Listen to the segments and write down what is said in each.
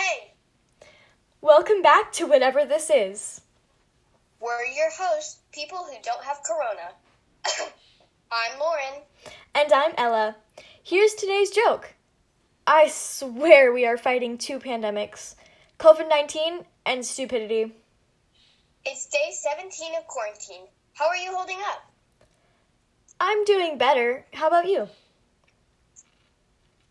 Hey, Welcome back to whatever this is. we're your hosts, people who don't have corona. I'm Lauren. And I'm Ella. Here's today's joke. I swear we are fighting two pandemics COVID 19 and stupidity. It's day 17 of quarantine. How are you holding up? I'm doing better. How about you?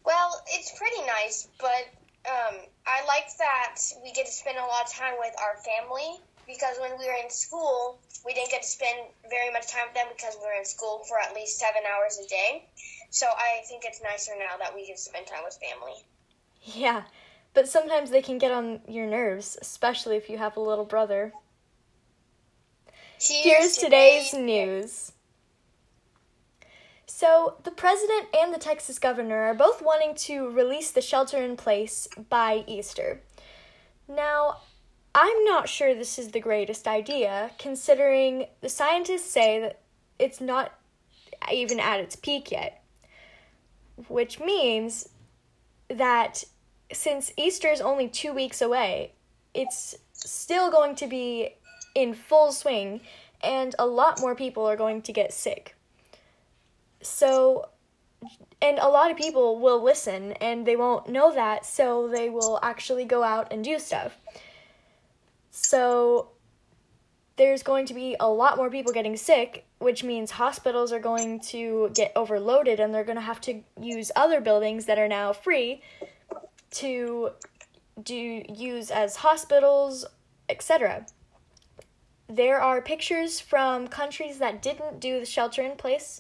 Well, it's pretty nice, but um, I like that we get to spend a lot of time with our family because when we were in school, we didn't get to spend very much time with them because we were in school for at least seven hours a day. So I think it's nicer now that we get to spend time with family. Yeah, but sometimes they can get on your nerves, especially if you have a little brother. Here's today's news. So, the president and the Texas governor are both wanting to release the shelter in place by Easter. Now, I'm not sure this is the greatest idea, considering the scientists say that it's not even at its peak yet. Which means that since Easter is only two weeks away, it's still going to be in full swing, and a lot more people are going to get sick. So, and a lot of people will listen and they won't know that, so they will actually go out and do stuff. So, there's going to be a lot more people getting sick, which means hospitals are going to get overloaded and they're going to have to use other buildings that are now free to do use as hospitals, etc. There are pictures from countries that didn't do the shelter in place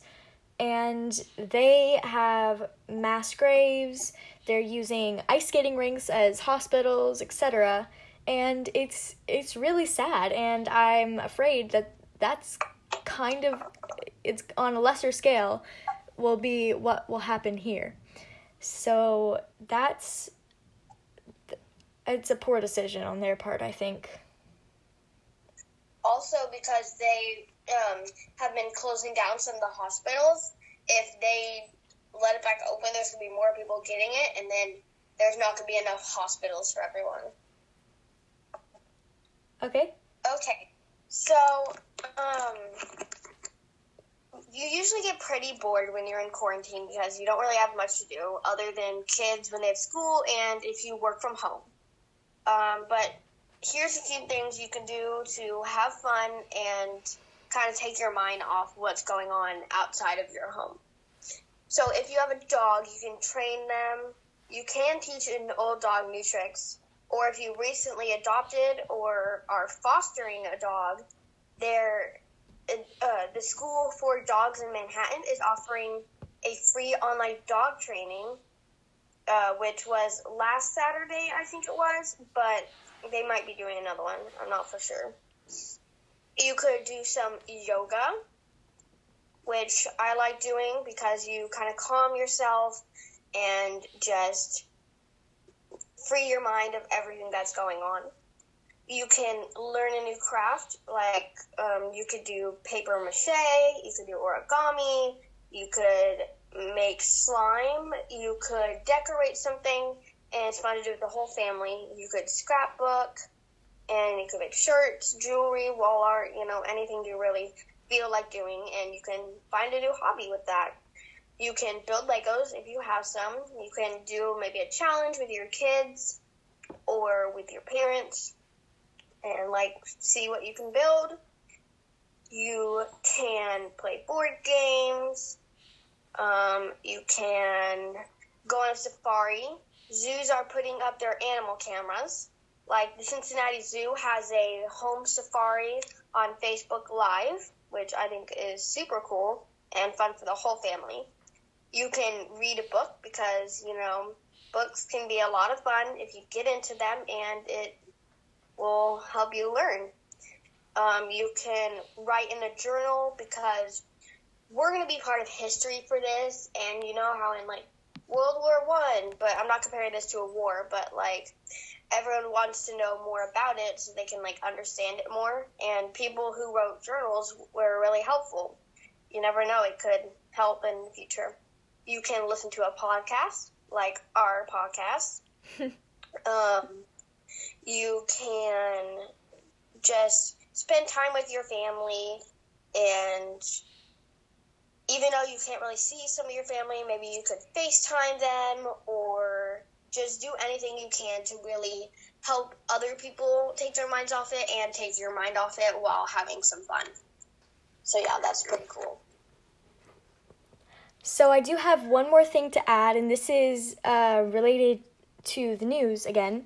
and they have mass graves. They're using ice skating rinks as hospitals, etc. And it's it's really sad, and I'm afraid that that's kind of it's on a lesser scale will be what will happen here. So that's it's a poor decision on their part, I think. Also, because they um, have been closing down some of the hospitals, if they let it back open, there's going to be more people getting it, and then there's not going to be enough hospitals for everyone. Okay. Okay, so um, you usually get pretty bored when you're in quarantine because you don't really have much to do other than kids when they have school and if you work from home. Um, but here's a few things you can do to have fun and kind of take your mind off what's going on outside of your home. So if you have a dog, you can train them. You can teach an old dog new tricks. Or if you recently adopted or are fostering a dog, there, uh, the School for Dogs in Manhattan is offering a free online dog training, uh, which was last Saturday, I think it was, but they might be doing another one. I'm not for sure. You could do some yoga, which I like doing because you kind of calm yourself and just free your mind of everything that's going on. You can learn a new craft, like um, you could do paper mache, you could do origami, you could make slime, you could decorate something, and it's fun to do with the whole family. You could scrapbook, and you could make shirts, jewelry, wall art, you know, anything you really feel like doing, and you can find a new hobby with that. You can build Legos if you have some. You can do maybe a challenge with your kids or with your parents and like see what you can build. You can play board games. Um, you can go on a safari. Zoos are putting up their animal cameras. Like the Cincinnati Zoo has a home safari on Facebook Live, which I think is super cool and fun for the whole family. You can read a book because, you know, books can be a lot of fun if you get into them and it will help you learn. Um, you can write in a journal because we're going to be part of history for this, and you know how in like World War One, but I'm not comparing this to a war, but like everyone wants to know more about it so they can like understand it more. And people who wrote journals were really helpful. You never know; it could help in the future. You can listen to a podcast like our podcast. Um, you can just spend time with your family and even though you can't really see some of your family, maybe you could FaceTime them or just do anything you can to really help other people take their minds off it and take your mind off it while having some fun. So, yeah, that's pretty cool. So, I do have one more thing to add, and this is uh, related to the news again.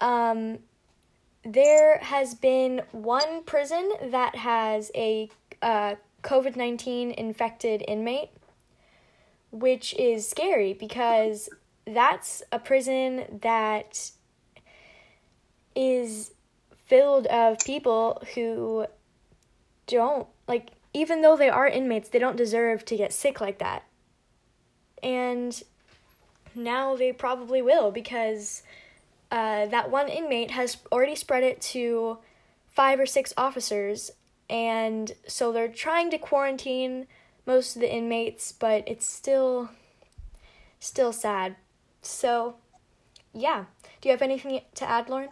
Um, there has been one prison that has a uh, COVID 19 infected inmate, which is scary because that's a prison that is filled of people who don't like even though they are inmates they don't deserve to get sick like that. And now they probably will because uh, that one inmate has already spread it to five or six officers and so they're trying to quarantine most of the inmates but it's still still sad so yeah do you have anything to add lauren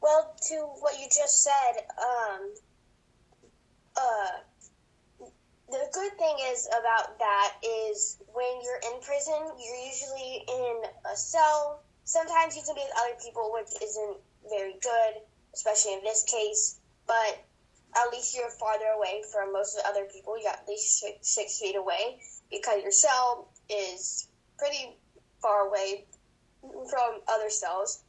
well, to what you just said, um, uh, the good thing is about that is when you're in prison, you're usually in a cell. Sometimes you can be with other people, which isn't very good, especially in this case. But at least you're farther away from most of the other people. You're at least six, six feet away because your cell is pretty far away from other cells.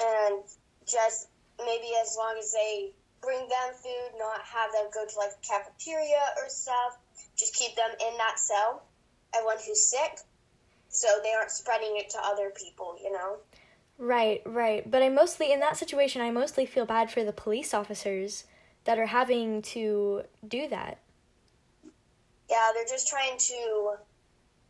And just maybe as long as they bring them food, not have them go to like a cafeteria or stuff. Just keep them in that cell. Everyone who's sick, so they aren't spreading it to other people. You know. Right, right. But I mostly in that situation, I mostly feel bad for the police officers that are having to do that. Yeah, they're just trying to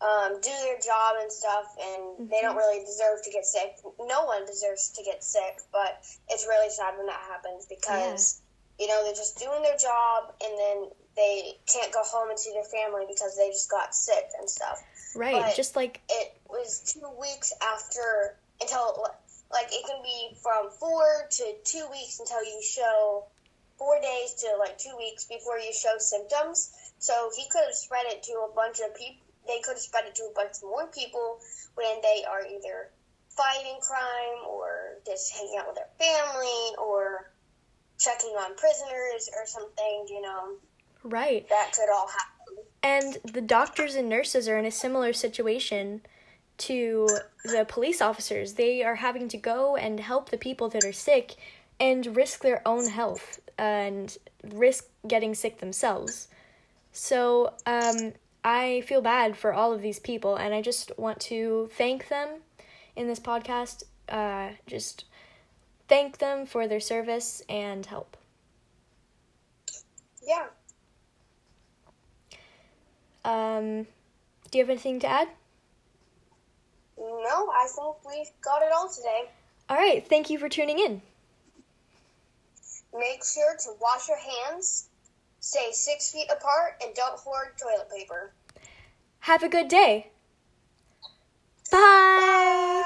um, do their job and stuff, and mm-hmm. they don't really deserve to get sick. No one deserves to get sick, but it's really sad when that happens because yeah. you know they're just doing their job, and then they can't go home and see their family because they just got sick and stuff. Right, but just like it was two weeks after until like it can be from four to two weeks until you show four days to like two weeks before you show symptoms. So he could have spread it to a bunch of people they could have spread it to a bunch more people when they are either fighting crime or just hanging out with their family or checking on prisoners or something, you know. Right. That could all happen. And the doctors and nurses are in a similar situation to the police officers. They are having to go and help the people that are sick and risk their own health and risk getting sick themselves. So, um, I feel bad for all of these people, and I just want to thank them in this podcast. Uh, just thank them for their service and help. Yeah. Um, do you have anything to add? No, I think we've got it all today. All right, thank you for tuning in. Make sure to wash your hands Stay six feet apart and don't hoard toilet paper. Have a good day. Bye. Bye.